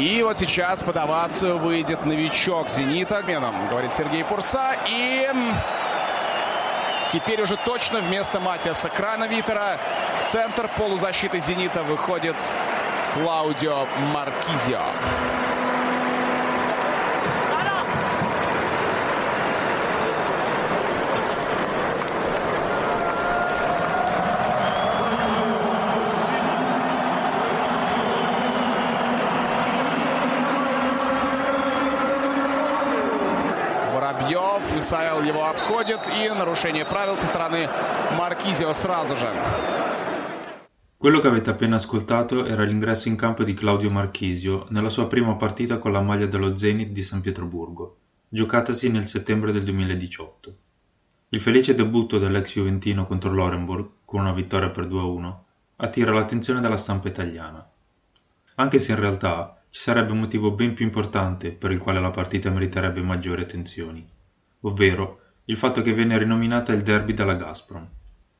И вот сейчас подаваться выйдет новичок «Зенита». Обменом, говорит Сергей Фурса. И теперь уже точно вместо Матиаса Крановитера в центр полузащиты «Зенита» выходит Клаудио Маркизио. Воробьев, Исаэл его обходит и нарушение правил со стороны Маркизио сразу же. Quello che avete appena ascoltato era l'ingresso in campo di Claudio Marchisio nella sua prima partita con la maglia dello Zenit di San Pietroburgo, giocatasi nel settembre del 2018. Il felice debutto dell'ex Juventino contro l'Orenburg, con una vittoria per 2-1, attira l'attenzione della stampa italiana. Anche se in realtà ci sarebbe un motivo ben più importante per il quale la partita meriterebbe maggiori attenzioni, ovvero il fatto che venne rinominata il derby della Gazprom.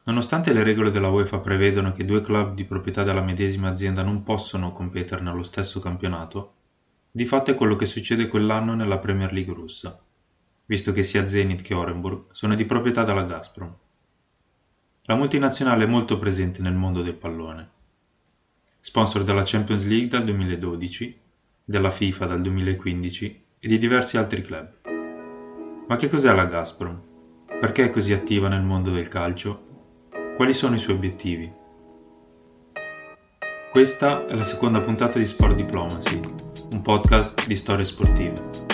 Nonostante le regole della UEFA prevedono che due club di proprietà della medesima azienda non possono competere nello stesso campionato, di fatto è quello che succede quell'anno nella Premier League russa, visto che sia Zenit che Orenburg sono di proprietà della Gazprom. La multinazionale è molto presente nel mondo del pallone. Sponsor della Champions League dal 2012, della FIFA dal 2015 e di diversi altri club. Ma che cos'è la Gazprom? Perché è così attiva nel mondo del calcio quali sono i suoi obiettivi? Questa è la seconda puntata di Sport Diplomacy, un podcast di storie sportive.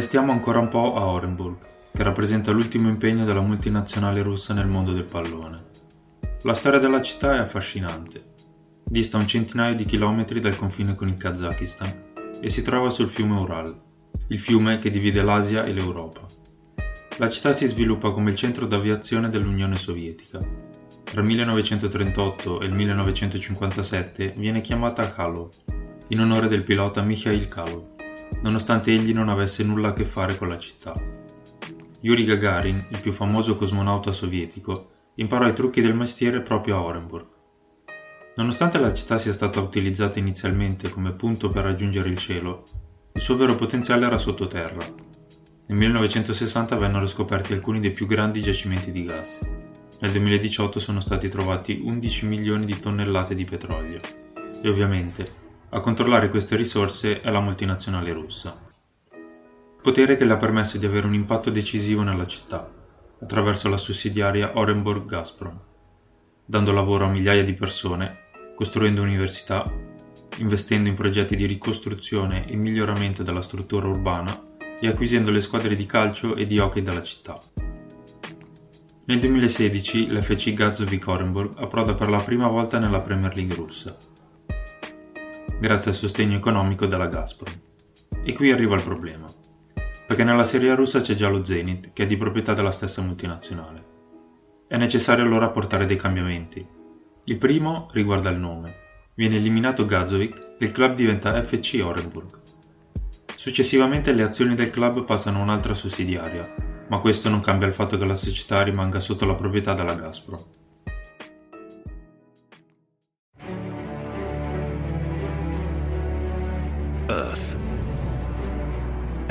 Restiamo ancora un po' a Orenburg, che rappresenta l'ultimo impegno della multinazionale russa nel mondo del pallone. La storia della città è affascinante. Dista un centinaio di chilometri dal confine con il Kazakistan e si trova sul fiume Ural, il fiume che divide l'Asia e l'Europa. La città si sviluppa come il centro d'aviazione dell'Unione Sovietica. Tra il 1938 e il 1957 viene chiamata Khalov, in onore del pilota Mikhail Khalov nonostante egli non avesse nulla a che fare con la città. Yuri Gagarin, il più famoso cosmonauta sovietico, imparò i trucchi del mestiere proprio a Orenburg. Nonostante la città sia stata utilizzata inizialmente come punto per raggiungere il cielo, il suo vero potenziale era sottoterra. Nel 1960 vennero scoperti alcuni dei più grandi giacimenti di gas. Nel 2018 sono stati trovati 11 milioni di tonnellate di petrolio. E ovviamente a controllare queste risorse è la multinazionale russa. Potere che le ha permesso di avere un impatto decisivo nella città, attraverso la sussidiaria Orenburg Gazprom, dando lavoro a migliaia di persone, costruendo università, investendo in progetti di ricostruzione e miglioramento della struttura urbana e acquisendo le squadre di calcio e di hockey della città. Nel 2016 l'FC Gazovic Orenburg approda per la prima volta nella Premier League russa grazie al sostegno economico della Gazprom. E qui arriva il problema, perché nella Serie russa c'è già lo Zenit, che è di proprietà della stessa multinazionale. È necessario allora apportare dei cambiamenti. Il primo riguarda il nome. Viene eliminato Gazovic e il club diventa FC Orenburg. Successivamente le azioni del club passano a un'altra sussidiaria, ma questo non cambia il fatto che la società rimanga sotto la proprietà della Gazprom.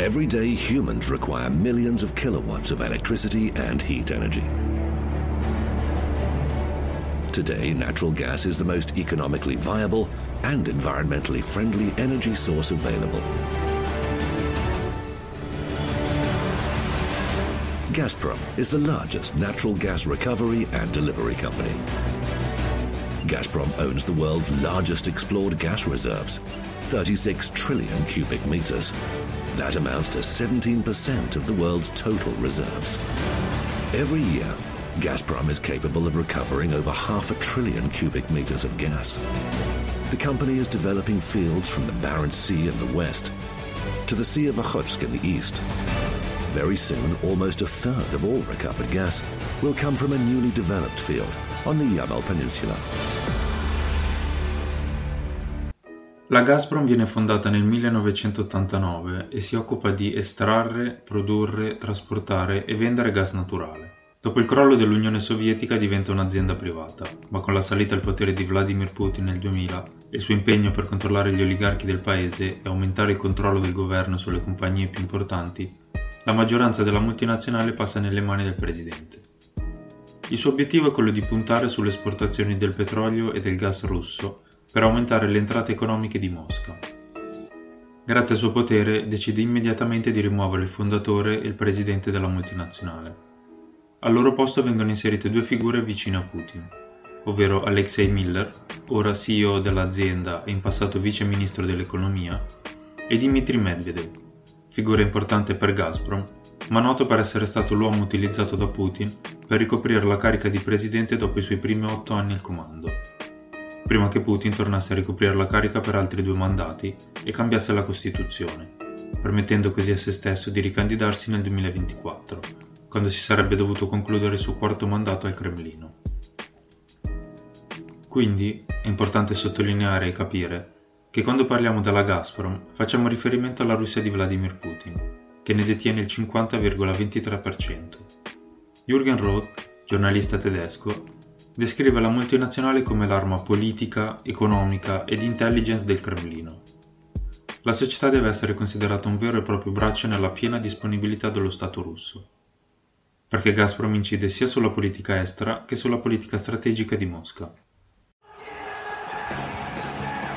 Every day, humans require millions of kilowatts of electricity and heat energy. Today, natural gas is the most economically viable and environmentally friendly energy source available. Gazprom is the largest natural gas recovery and delivery company. Gazprom owns the world's largest explored gas reserves, 36 trillion cubic meters. That amounts to 17% of the world's total reserves. Every year, Gazprom is capable of recovering over half a trillion cubic meters of gas. The company is developing fields from the Barents Sea in the west to the Sea of Okhotsk in the east, Very soon, almost a third of all recovered gas will come from a newly developed field on the Yamal Peninsula. La Gazprom viene fondata nel 1989 e si occupa di estrarre, produrre, trasportare e vendere gas naturale. Dopo il crollo dell'Unione Sovietica diventa un'azienda privata, ma con la salita al potere di Vladimir Putin nel 2000 e il suo impegno per controllare gli oligarchi del paese e aumentare il controllo del governo sulle compagnie più importanti, la maggioranza della multinazionale passa nelle mani del presidente. Il suo obiettivo è quello di puntare sulle esportazioni del petrolio e del gas russo per aumentare le entrate economiche di Mosca. Grazie al suo potere decide immediatamente di rimuovere il fondatore e il presidente della multinazionale. Al loro posto vengono inserite due figure vicine a Putin, ovvero Alexei Miller, ora CEO dell'azienda e in passato vice ministro dell'economia, e Dmitry Medvedev, figura importante per Gazprom, ma noto per essere stato l'uomo utilizzato da Putin per ricoprire la carica di presidente dopo i suoi primi otto anni al comando, prima che Putin tornasse a ricoprire la carica per altri due mandati e cambiasse la Costituzione, permettendo così a se stesso di ricandidarsi nel 2024, quando si sarebbe dovuto concludere il suo quarto mandato al Cremlino. Quindi è importante sottolineare e capire che quando parliamo della Gazprom facciamo riferimento alla Russia di Vladimir Putin, che ne detiene il 50,23%. Jürgen Roth, giornalista tedesco, descrive la multinazionale come l'arma politica, economica ed intelligence del Cremlino. La società deve essere considerata un vero e proprio braccio nella piena disponibilità dello Stato russo, perché Gazprom incide sia sulla politica estera che sulla politica strategica di Mosca.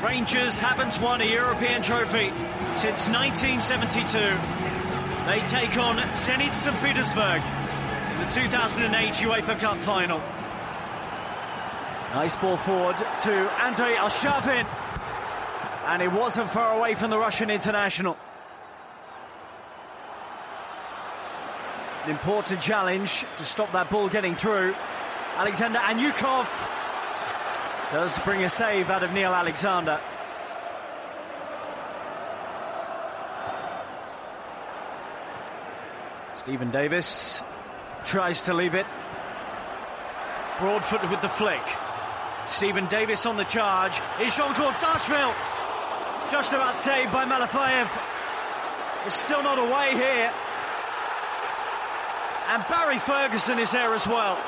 Rangers haven't won a European trophy since 1972. They take on Zenit St. Petersburg in the 2008 UEFA Cup final. Nice ball forward to Andrei Arshavin. And it wasn't far away from the Russian international. An important challenge to stop that ball getting through. Alexander Anyukov does bring a save out of Neil Alexander. Stephen Davis tries to leave it. Broadfoot with the flick. Stephen Davis on the charge. Is Jean-Claude Dashville. Just about saved by Malafayev. It's still not away here. And Barry Ferguson is there as well.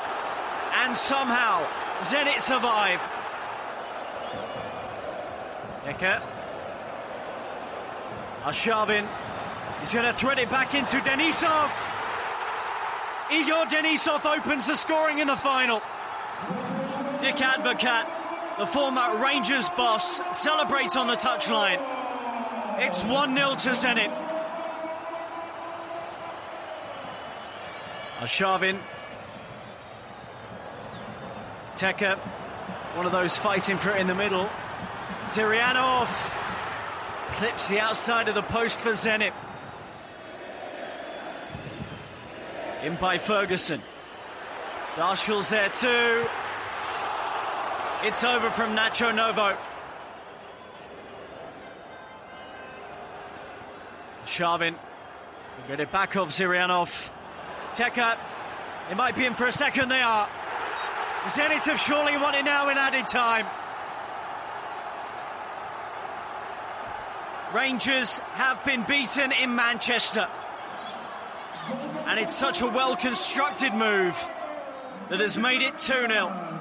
And somehow Zenit survive. Decker. Arshavin is going to thread it back into Denisov. Igor Denisov opens the scoring in the final. Dick Advocat, the former Rangers boss, celebrates on the touchline. It's 1 0 to Zenit. Arshavin. Teka, one of those fighting for it in the middle. Zirianov clips the outside of the post for Zenit. In by Ferguson. Darshville's there too. It's over from Nacho Novo. Sharvin get it back off Zirianov. Teka, It might be in for a second, they are. Zenit have surely won it now in added time. Rangers have been beaten in Manchester. And it's such a well constructed move that has made it 2 0.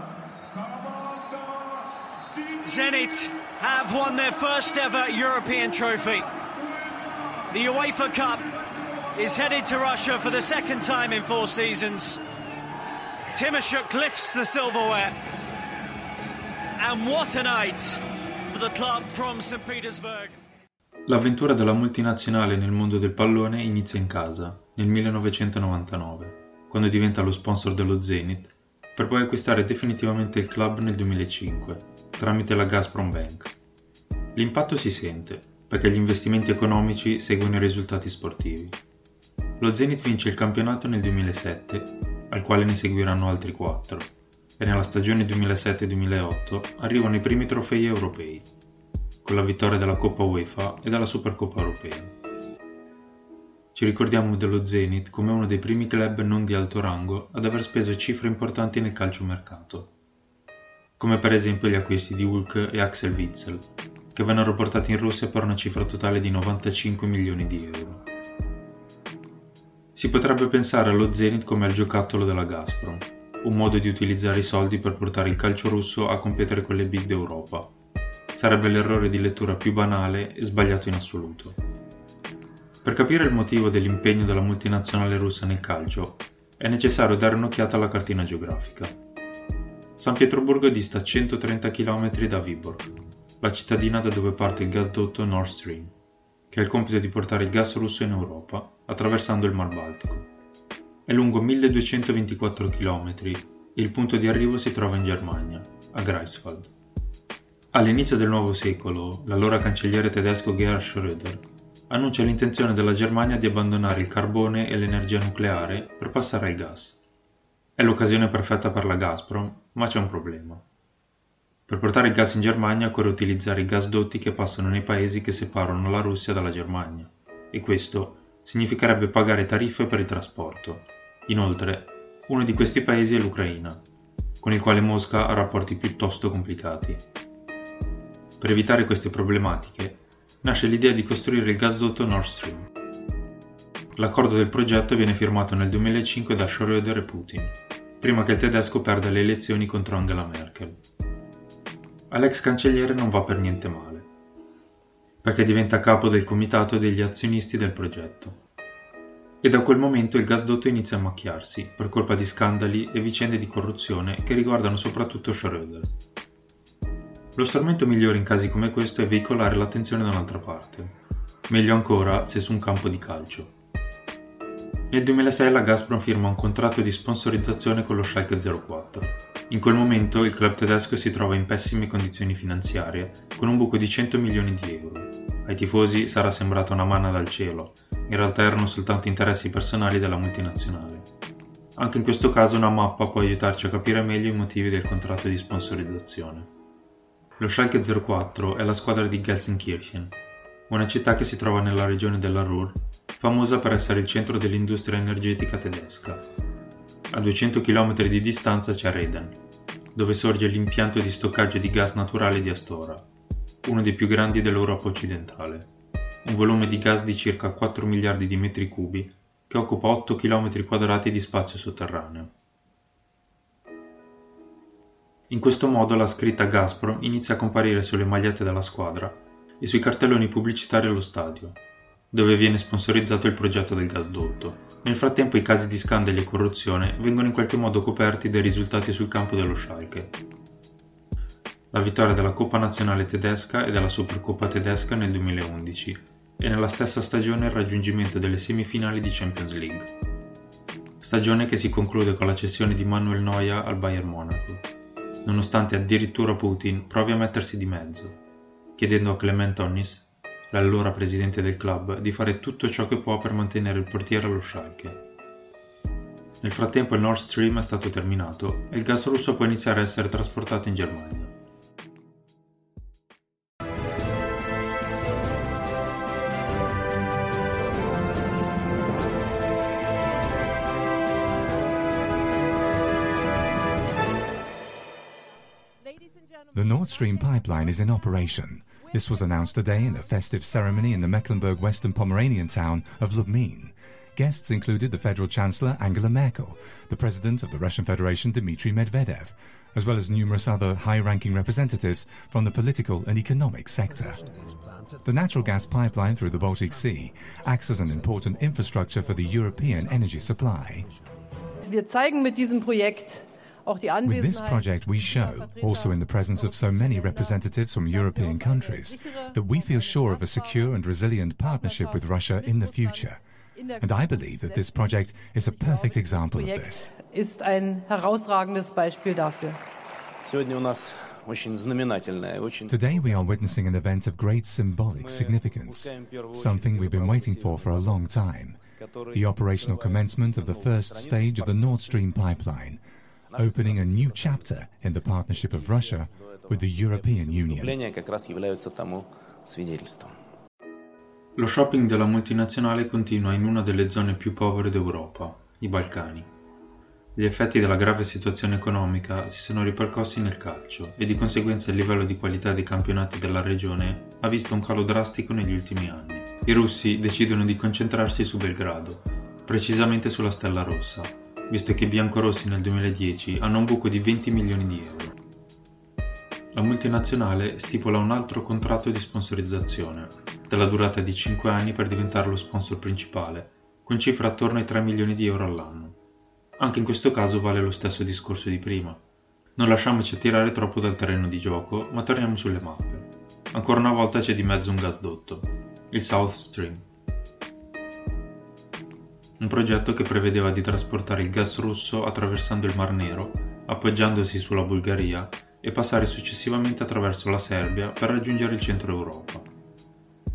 Zenit have won their first ever European trophy. The UEFA Cup is headed to Russia for the second time in four seasons. Timoshuk lifts the silverware. And what a night for the club from St. Petersburg. L'avventura della multinazionale nel mondo del pallone inizia in casa, nel 1999, quando diventa lo sponsor dello Zenit, per poi acquistare definitivamente il club nel 2005, tramite la Gazprom Bank. L'impatto si sente, perché gli investimenti economici seguono i risultati sportivi. Lo Zenit vince il campionato nel 2007, al quale ne seguiranno altri quattro, e nella stagione 2007-2008 arrivano i primi trofei europei, con la vittoria della Coppa UEFA e della Supercoppa Europea. Ci ricordiamo dello Zenit come uno dei primi club non di alto rango ad aver speso cifre importanti nel calciomercato, come per esempio gli acquisti di Hulk e Axel Witzel, che vennero portati in Russia per una cifra totale di 95 milioni di euro. Si potrebbe pensare allo Zenit come al giocattolo della Gazprom, un modo di utilizzare i soldi per portare il calcio russo a competere con le big d'Europa. Sarebbe l'errore di lettura più banale e sbagliato in assoluto. Per capire il motivo dell'impegno della multinazionale russa nel calcio, è necessario dare un'occhiata alla cartina geografica. San Pietroburgo dista 130 km da Viborg, la cittadina da dove parte il gasdotto Nord Stream, che ha il compito di portare il gas russo in Europa attraversando il Mar Baltico. È lungo 1224 km e il punto di arrivo si trova in Germania, a Greifswald. All'inizio del nuovo secolo, l'allora cancelliere tedesco Gerhard Schröder annuncia l'intenzione della Germania di abbandonare il carbone e l'energia nucleare per passare al gas. È l'occasione perfetta per la Gazprom, ma c'è un problema. Per portare il gas in Germania occorre utilizzare i gasdotti che passano nei paesi che separano la Russia dalla Germania, e questo significherebbe pagare tariffe per il trasporto. Inoltre, uno di questi paesi è l'Ucraina, con il quale Mosca ha rapporti piuttosto complicati. Per evitare queste problematiche, nasce l'idea di costruire il gasdotto Nord Stream. L'accordo del progetto viene firmato nel 2005 da Schröder e Putin, prima che il tedesco perda le elezioni contro Angela Merkel. All'ex cancelliere non va per niente male, perché diventa capo del comitato degli azionisti del progetto. E da quel momento il gasdotto inizia a macchiarsi per colpa di scandali e vicende di corruzione che riguardano soprattutto Schröder. Lo strumento migliore in casi come questo è veicolare l'attenzione da un'altra parte, meglio ancora se su un campo di calcio. Nel 2006 la Gazprom firma un contratto di sponsorizzazione con lo Schalke 04. In quel momento il club tedesco si trova in pessime condizioni finanziarie, con un buco di 100 milioni di euro. Ai tifosi sarà sembrata una manna dal cielo, in realtà erano soltanto interessi personali della multinazionale. Anche in questo caso una mappa può aiutarci a capire meglio i motivi del contratto di sponsorizzazione. Lo Schalke 04 è la squadra di Gelsenkirchen, una città che si trova nella regione della Ruhr, famosa per essere il centro dell'industria energetica tedesca. A 200 km di distanza c'è Reden, dove sorge l'impianto di stoccaggio di gas naturale di Astora, uno dei più grandi dell'Europa occidentale, un volume di gas di circa 4 miliardi di metri cubi che occupa 8 km quadrati di spazio sotterraneo. In questo modo la scritta Gazprom inizia a comparire sulle magliette della squadra e sui cartelloni pubblicitari allo stadio, dove viene sponsorizzato il progetto del gasdotto. Nel frattempo i casi di scandali e corruzione vengono in qualche modo coperti dai risultati sul campo dello Schalke. La vittoria della Coppa Nazionale tedesca e della Supercoppa tedesca nel 2011 e nella stessa stagione il raggiungimento delle semifinali di Champions League. Stagione che si conclude con la cessione di Manuel Neuer al Bayern Monaco, nonostante addirittura Putin provi a mettersi di mezzo, chiedendo a Clement Onnis l'allora presidente del club, di fare tutto ciò che può per mantenere il portiere allo Schalke. Nel frattempo il Nord Stream è stato terminato e il gas russo può iniziare a essere trasportato in Germania. Nord Stream pipeline is in operation. This was announced today in a festive ceremony in the Mecklenburg Western Pomeranian town of Lubmin. Guests included the Federal Chancellor Angela Merkel, the President of the Russian Federation Dmitry Medvedev, as well as numerous other high ranking representatives from the political and economic sector. The natural gas pipeline through the Baltic Sea acts as an important infrastructure for the European energy supply. Wir zeigen mit diesem Projekt With this project, we show, also in the presence of so many representatives from European countries, that we feel sure of a secure and resilient partnership with Russia in the future. And I believe that this project is a perfect example of this. Ist ein herausragendes Beispiel dafür. Today we are witnessing an event of great symbolic significance, something we've been waiting for for a long time. The operational commencement of the first stage of the Nord Stream pipeline, opening a new chapter in the partnership of Russia with the European Union. Lo shopping della multinazionale continua in una delle zone più povere d'Europa, i Balcani. Gli effetti della grave situazione economica si sono ripercossi nel calcio e di conseguenza il livello di qualità dei campionati della regione ha visto un calo drastico negli ultimi anni. I russi decidono di concentrarsi su Belgrado, precisamente sulla Stella Rossa, visto che i biancorossi nel 2010 hanno un buco di 20 milioni di euro. La multinazionale stipula un altro contratto di sponsorizzazione, della durata di 5 anni per diventare lo sponsor principale, con cifra attorno ai 3 milioni di euro all'anno. Anche in questo caso vale lo stesso discorso di prima. Non lasciamoci attirare troppo dal terreno di gioco, ma torniamo sulle mappe. Ancora una volta c'è di mezzo un gasdotto, il South Stream. Un progetto che prevedeva di trasportare il gas russo attraversando il Mar Nero, appoggiandosi sulla Bulgaria e passare successivamente attraverso la Serbia per raggiungere il centro Europa.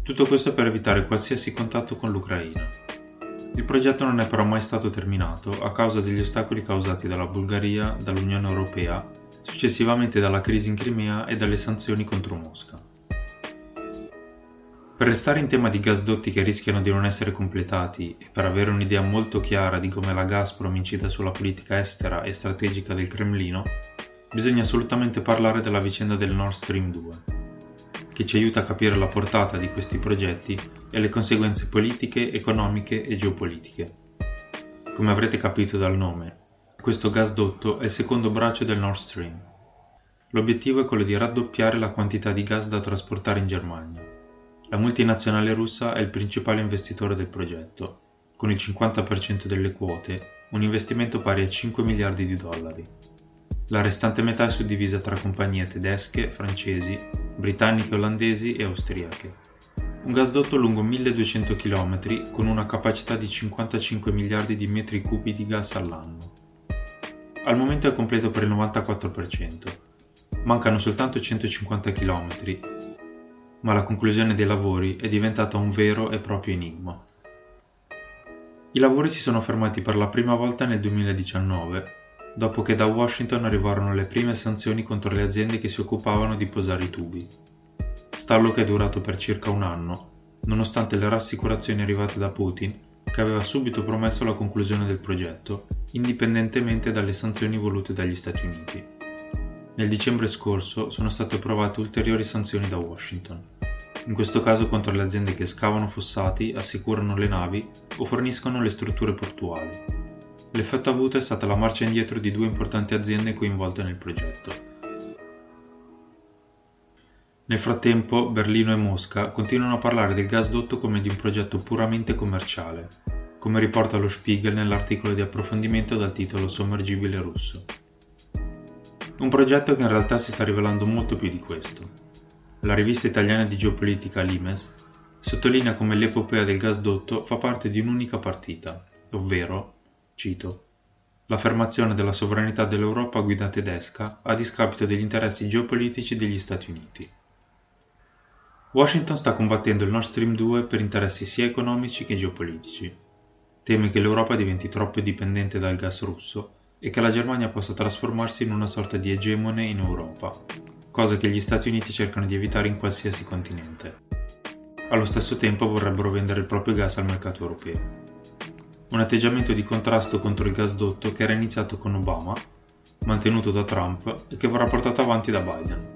Tutto questo per evitare qualsiasi contatto con l'Ucraina. Il progetto non è però mai stato terminato a causa degli ostacoli causati dalla Bulgaria, dall'Unione Europea, successivamente dalla crisi in Crimea e dalle sanzioni contro Mosca. Per restare in tema di gasdotti che rischiano di non essere completati e per avere un'idea molto chiara di come la Gazprom incida sulla politica estera e strategica del Cremlino, bisogna assolutamente parlare della vicenda del Nord Stream 2, che ci aiuta a capire la portata di questi progetti e le conseguenze politiche, economiche e geopolitiche. Come avrete capito dal nome, questo gasdotto è il secondo braccio del Nord Stream. L'obiettivo è quello di raddoppiare la quantità di gas da trasportare in Germania. La multinazionale russa è il principale investitore del progetto, con il 50% delle quote, un investimento pari a 5 miliardi di dollari. La restante metà è suddivisa tra compagnie tedesche, francesi, britanniche, olandesi e austriache. Un gasdotto lungo 1200 km con una capacità di 55 miliardi di metri cubi di gas all'anno. Al momento è completo per il 94%. Mancano soltanto 150 km, ma la conclusione dei lavori è diventata un vero e proprio enigma. I lavori si sono fermati per la prima volta nel 2019 dopo che da Washington arrivarono le prime sanzioni contro le aziende che si occupavano di posare i tubi. Stallo che è durato per circa un anno, nonostante le rassicurazioni arrivate da Putin, che aveva subito promesso la conclusione del progetto, indipendentemente dalle sanzioni volute dagli Stati Uniti. Nel dicembre scorso sono state approvate ulteriori sanzioni da Washington, in questo caso contro le aziende che scavano fossati, assicurano le navi o forniscono le strutture portuali. L'effetto avuto è stata la marcia indietro di due importanti aziende coinvolte nel progetto. Nel frattempo, Berlino e Mosca continuano a parlare del gasdotto come di un progetto puramente commerciale, come riporta lo Spiegel nell'articolo di approfondimento dal titolo Sommergibile russo. Un progetto che in realtà si sta rivelando molto più di questo. La rivista italiana di geopolitica Limes sottolinea come l'epopea del gasdotto fa parte di un'unica partita, ovvero cito, l'affermazione della sovranità dell'Europa guida tedesca a discapito degli interessi geopolitici degli Stati Uniti. Washington sta combattendo il Nord Stream 2 per interessi sia economici che geopolitici. Teme che l'Europa diventi troppo dipendente dal gas russo e che la Germania possa trasformarsi in una sorta di egemone in Europa, cosa che gli Stati Uniti cercano di evitare in qualsiasi continente. Allo stesso tempo vorrebbero vendere il proprio gas al mercato europeo un atteggiamento di contrasto contro il gasdotto che era iniziato con Obama, mantenuto da Trump e che verrà portato avanti da Biden.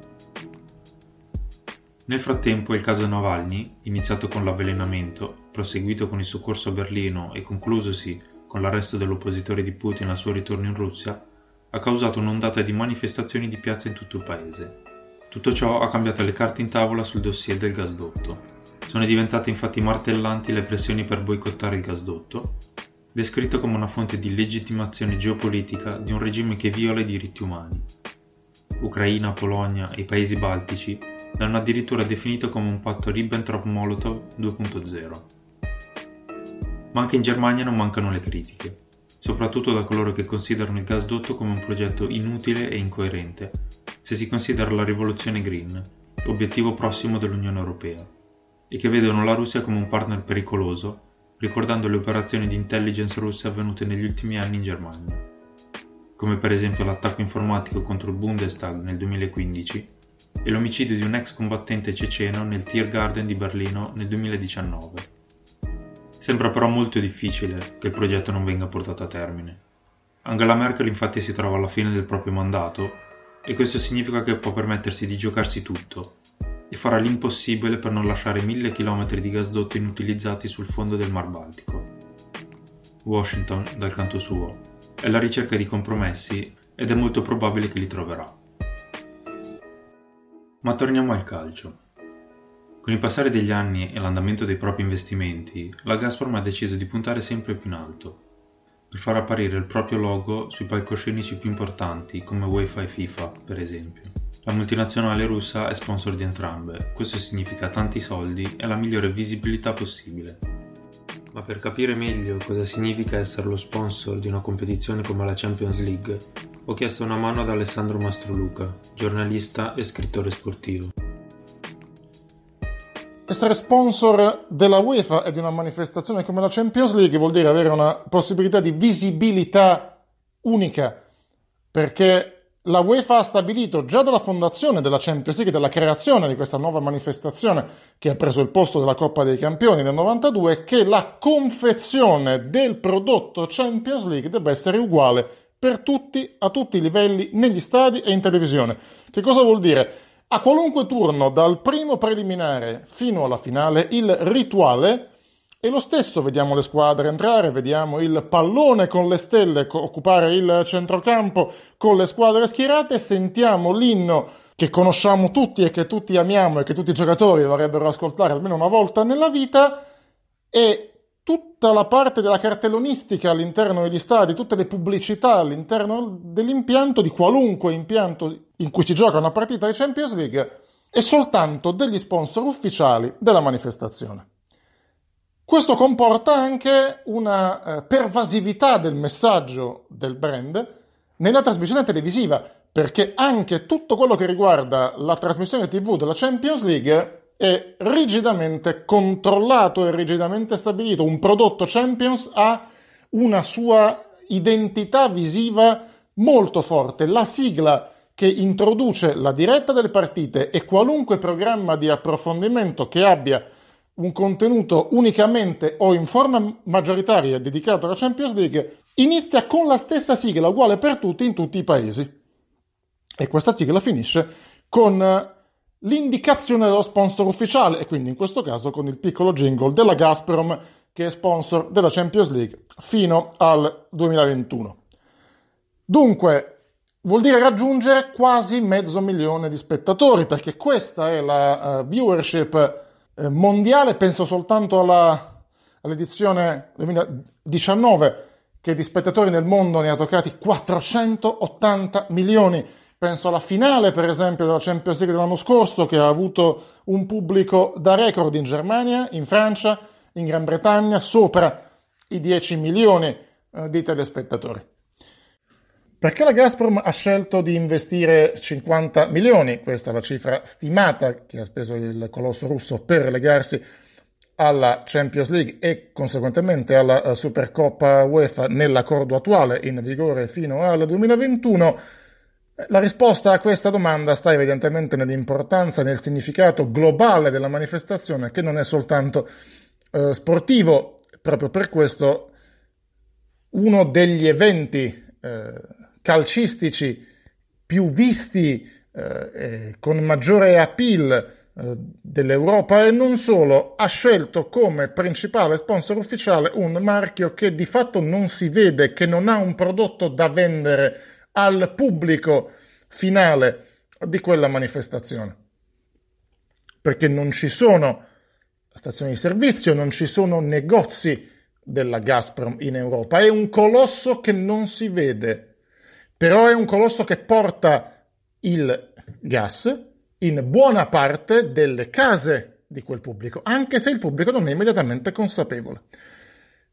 Nel frattempo il caso Navalny, iniziato con l'avvelenamento, proseguito con il soccorso a Berlino e conclusosi con l'arresto dell'oppositore di Putin al suo ritorno in Russia, ha causato un'ondata di manifestazioni di piazza in tutto il paese. Tutto ciò ha cambiato le carte in tavola sul dossier del gasdotto. Sono diventate infatti martellanti le pressioni per boicottare il gasdotto, descritto come una fonte di legittimazione geopolitica di un regime che viola i diritti umani. Ucraina, Polonia e i paesi baltici l'hanno addirittura definito come un patto Ribbentrop-Molotov 2.0. Ma anche in Germania non mancano le critiche, soprattutto da coloro che considerano il gasdotto come un progetto inutile e incoerente, se si considera la rivoluzione green, obiettivo prossimo dell'Unione Europea, e che vedono la Russia come un partner pericoloso ricordando le operazioni di intelligence russe avvenute negli ultimi anni in Germania, come per esempio l'attacco informatico contro il Bundestag nel 2015 e l'omicidio di un ex combattente ceceno nel Tiergarten di Berlino nel 2019. Sembra però molto difficile che il progetto non venga portato a termine. Angela Merkel infatti si trova alla fine del proprio mandato e questo significa che può permettersi di giocarsi tutto e farà l'impossibile per non lasciare mille chilometri di gasdotto inutilizzati sul fondo del Mar Baltico. Washington, dal canto suo, è alla ricerca di compromessi ed è molto probabile che li troverà. Ma torniamo al calcio. Con il passare degli anni e l'andamento dei propri investimenti, la Gazprom ha deciso di puntare sempre più in alto, per far apparire il proprio logo sui palcoscenici più importanti come UEFA e FIFA, per esempio. La multinazionale russa è sponsor di entrambe, questo significa tanti soldi e la migliore visibilità possibile. Ma per capire meglio cosa significa essere lo sponsor di una competizione come la Champions League, ho chiesto una mano ad Alessandro Mastroluca, giornalista e scrittore sportivo. Essere sponsor della UEFA e di una manifestazione come la Champions League vuol dire avere una possibilità di visibilità unica, perché la UEFA ha stabilito già dalla fondazione della Champions League, dalla creazione di questa nuova manifestazione che ha preso il posto della Coppa dei Campioni nel 92, che la confezione del prodotto Champions League debba essere uguale per tutti, a tutti i livelli, negli stadi e in televisione. Che cosa vuol dire? A qualunque turno, dal primo preliminare fino alla finale, il rituale è lo stesso. Vediamo le squadre entrare, vediamo il pallone con le stelle occupare il centrocampo con le squadre schierate, sentiamo l'inno che conosciamo tutti e che tutti amiamo e che tutti i giocatori dovrebbero ascoltare almeno una volta nella vita e tutta la parte della cartellonistica all'interno degli stadi, tutte le pubblicità all'interno dell'impianto, di qualunque impianto in cui si gioca una partita di Champions League, è soltanto degli sponsor ufficiali della manifestazione. Questo comporta anche una eh, pervasività del messaggio del brand nella trasmissione televisiva, perché anche tutto quello che riguarda la trasmissione TV della Champions League è rigidamente controllato e rigidamente stabilito. Un prodotto Champions ha una sua identità visiva molto forte. La sigla che introduce la diretta delle partite e qualunque programma di approfondimento che abbia un contenuto unicamente o in forma maggioritaria dedicato alla Champions League inizia con la stessa sigla uguale per tutti in tutti i paesi. E questa sigla finisce con l'indicazione dello sponsor ufficiale e quindi in questo caso con il piccolo jingle della Gazprom che è sponsor della Champions League fino al 2021. Dunque, vuol dire raggiungere quasi mezzo milione di spettatori perché questa è la uh, viewership uh, mondiale, penso soltanto alla, all'edizione 2019 che di spettatori nel mondo ne ha toccati 480 milioni Penso alla finale, per esempio, della Champions League dell'anno scorso, che ha avuto un pubblico da record in Germania, in Francia, in Gran Bretagna, sopra i 10 milioni eh, di telespettatori. Perché la Gazprom ha scelto di investire 50 milioni, questa è la cifra stimata che ha speso il colosso russo per legarsi alla Champions League e conseguentemente alla eh, Supercoppa UEFA nell'accordo attuale in vigore fino al 2021, la risposta a questa domanda sta evidentemente nell'importanza e nel significato globale della manifestazione, che non è soltanto eh, sportivo. Proprio per questo uno degli eventi eh, calcistici più visti eh, con maggiore appeal eh, dell'Europa e non solo, ha scelto come principale sponsor ufficiale un marchio che di fatto non si vede, che non ha un prodotto da vendere al pubblico finale di quella manifestazione. Perché non ci sono stazioni di servizio, non ci sono negozi della Gazprom in Europa. È un colosso che non si vede, però è un colosso che porta il gas in buona parte delle case di quel pubblico, anche se il pubblico non è immediatamente consapevole.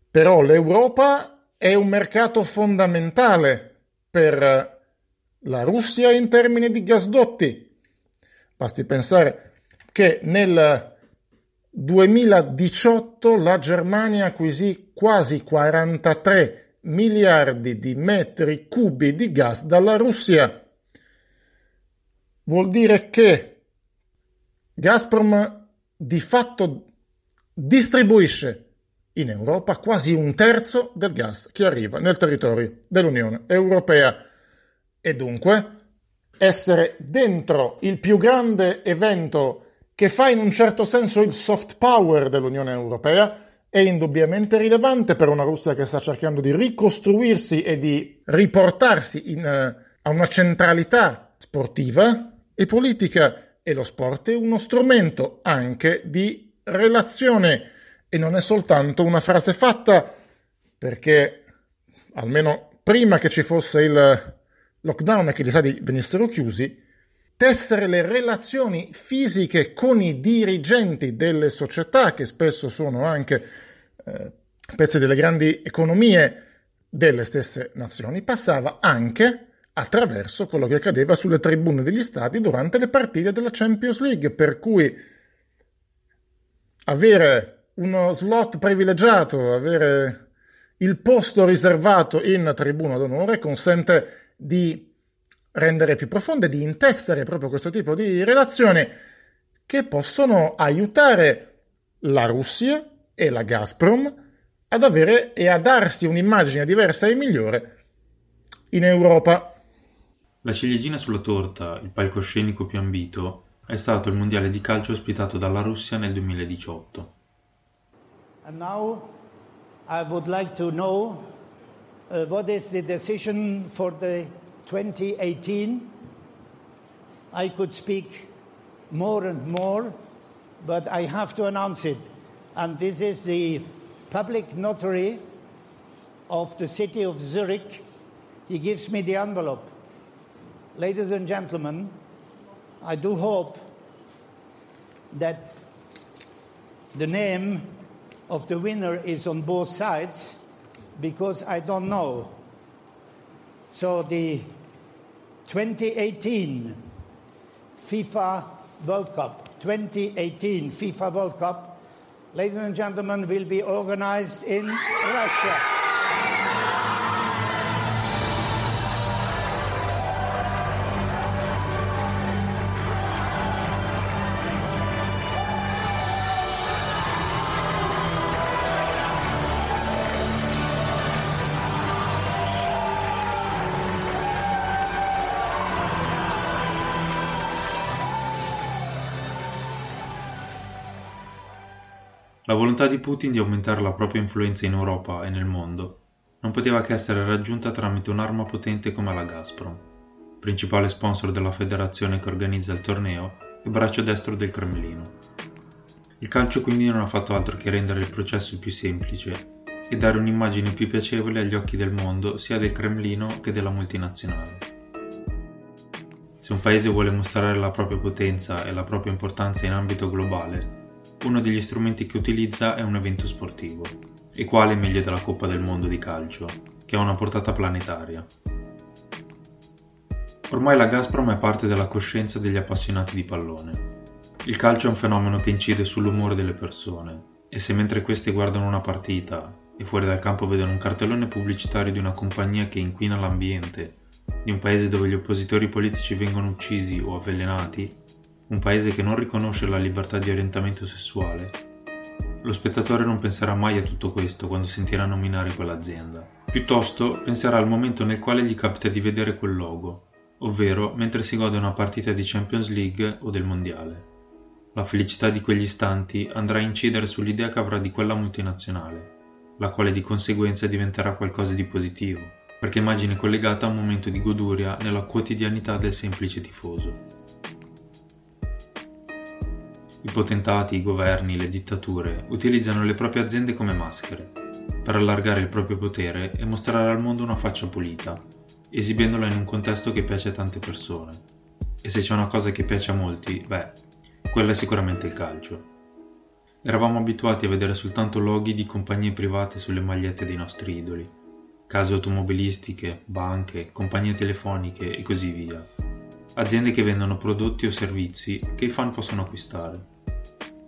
Però l'Europa è un mercato fondamentale per la Russia in termini di gasdotti. Basti pensare che nel 2018 la Germania acquisì quasi 43 miliardi di metri cubi di gas dalla Russia. Vuol dire che Gazprom di fatto distribuisce in Europa quasi un terzo del gas che arriva nel territorio dell'Unione Europea. E dunque essere dentro il più grande evento che fa in un certo senso il soft power dell'Unione Europea è indubbiamente rilevante per una Russia che sta cercando di ricostruirsi e di riportarsi in, uh, a una centralità sportiva e politica. E lo sport è uno strumento anche di relazione e non è soltanto una frase fatta perché almeno prima che ci fosse il lockdown e che gli stati venissero chiusi, tessere le relazioni fisiche con i dirigenti delle società, che spesso sono anche eh, pezzi delle grandi economie delle stesse nazioni, passava anche attraverso quello che accadeva sulle tribune degli stati durante le partite della Champions League, per cui avere uno slot privilegiato, avere il posto riservato in tribuna d'onore consente di rendere più profonde, di intessere proprio questo tipo di relazioni che possono aiutare la Russia e la Gazprom ad avere e a darsi un'immagine diversa e migliore in Europa. La ciliegina sulla torta, il palcoscenico più ambito, è stato il mondiale di calcio ospitato dalla Russia nel 2018. And now I would like to know uh, what is the decision for the 2018. I could speak more and more, but I have to announce it. And this is the public notary of the city of Zurich. He gives me the envelope. Ladies and gentlemen, I do hope that the name of the winner is on both sides because I don't know. So the 2018 FIFA World Cup, 2018 FIFA World Cup, ladies and gentlemen, will be organized in Russia. La volontà di Putin di aumentare la propria influenza in Europa e nel mondo non poteva che essere raggiunta tramite un'arma potente come la Gazprom, principale sponsor della federazione che organizza il torneo e braccio destro del Cremlino. Il calcio quindi non ha fatto altro che rendere il processo più semplice e dare un'immagine più piacevole agli occhi del mondo sia del Cremlino che della multinazionale. Se un paese vuole mostrare la propria potenza e la propria importanza in ambito globale, uno degli strumenti che utilizza è un evento sportivo. E quale meglio della Coppa del Mondo di calcio, che ha una portata planetaria. Ormai la Gazprom è parte della coscienza degli appassionati di pallone. Il calcio è un fenomeno che incide sull'umore delle persone e se mentre queste guardano una partita e fuori dal campo vedono un cartellone pubblicitario di una compagnia che inquina l'ambiente, di un paese dove gli oppositori politici vengono uccisi o avvelenati, un paese che non riconosce la libertà di orientamento sessuale, lo spettatore non penserà mai a tutto questo quando sentirà nominare quell'azienda. Piuttosto penserà al momento nel quale gli capita di vedere quel logo, ovvero mentre si gode una partita di Champions League o del Mondiale. La felicità di quegli istanti andrà a incidere sull'idea che avrà di quella multinazionale, la quale di conseguenza diventerà qualcosa di positivo, perché immagine collegata a un momento di goduria nella quotidianità del semplice tifoso. I potentati, i governi, le dittature utilizzano le proprie aziende come maschere per allargare il proprio potere e mostrare al mondo una faccia pulita, esibendola in un contesto che piace a tante persone. E se c'è una cosa che piace a molti, beh, quella è sicuramente il calcio. Eravamo abituati a vedere soltanto loghi di compagnie private sulle magliette dei nostri idoli, case automobilistiche, banche, compagnie telefoniche e così via aziende che vendono prodotti o servizi che i fan possono acquistare.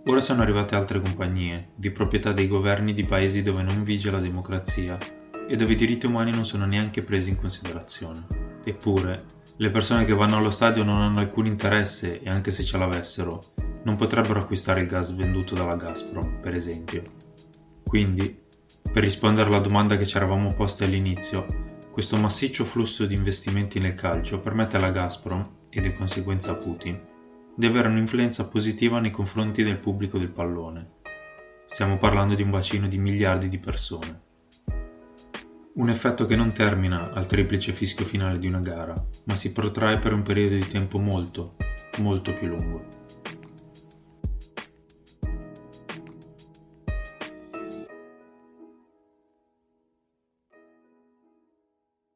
Ora sono arrivate altre compagnie, di proprietà dei governi di paesi dove non vige la democrazia e dove i diritti umani non sono neanche presi in considerazione. Eppure, le persone che vanno allo stadio non hanno alcun interesse, e anche se ce l'avessero, non potrebbero acquistare il gas venduto dalla Gazprom, per esempio. Quindi, per rispondere alla domanda che ci eravamo posti all'inizio, questo massiccio flusso di investimenti nel calcio permette alla Gazprom, e di conseguenza Putin, di avere un'influenza positiva nei confronti del pubblico del pallone. Stiamo parlando di un bacino di miliardi di persone. Un effetto che non termina al triplice fischio finale di una gara, ma si protrae per un periodo di tempo molto, molto più lungo.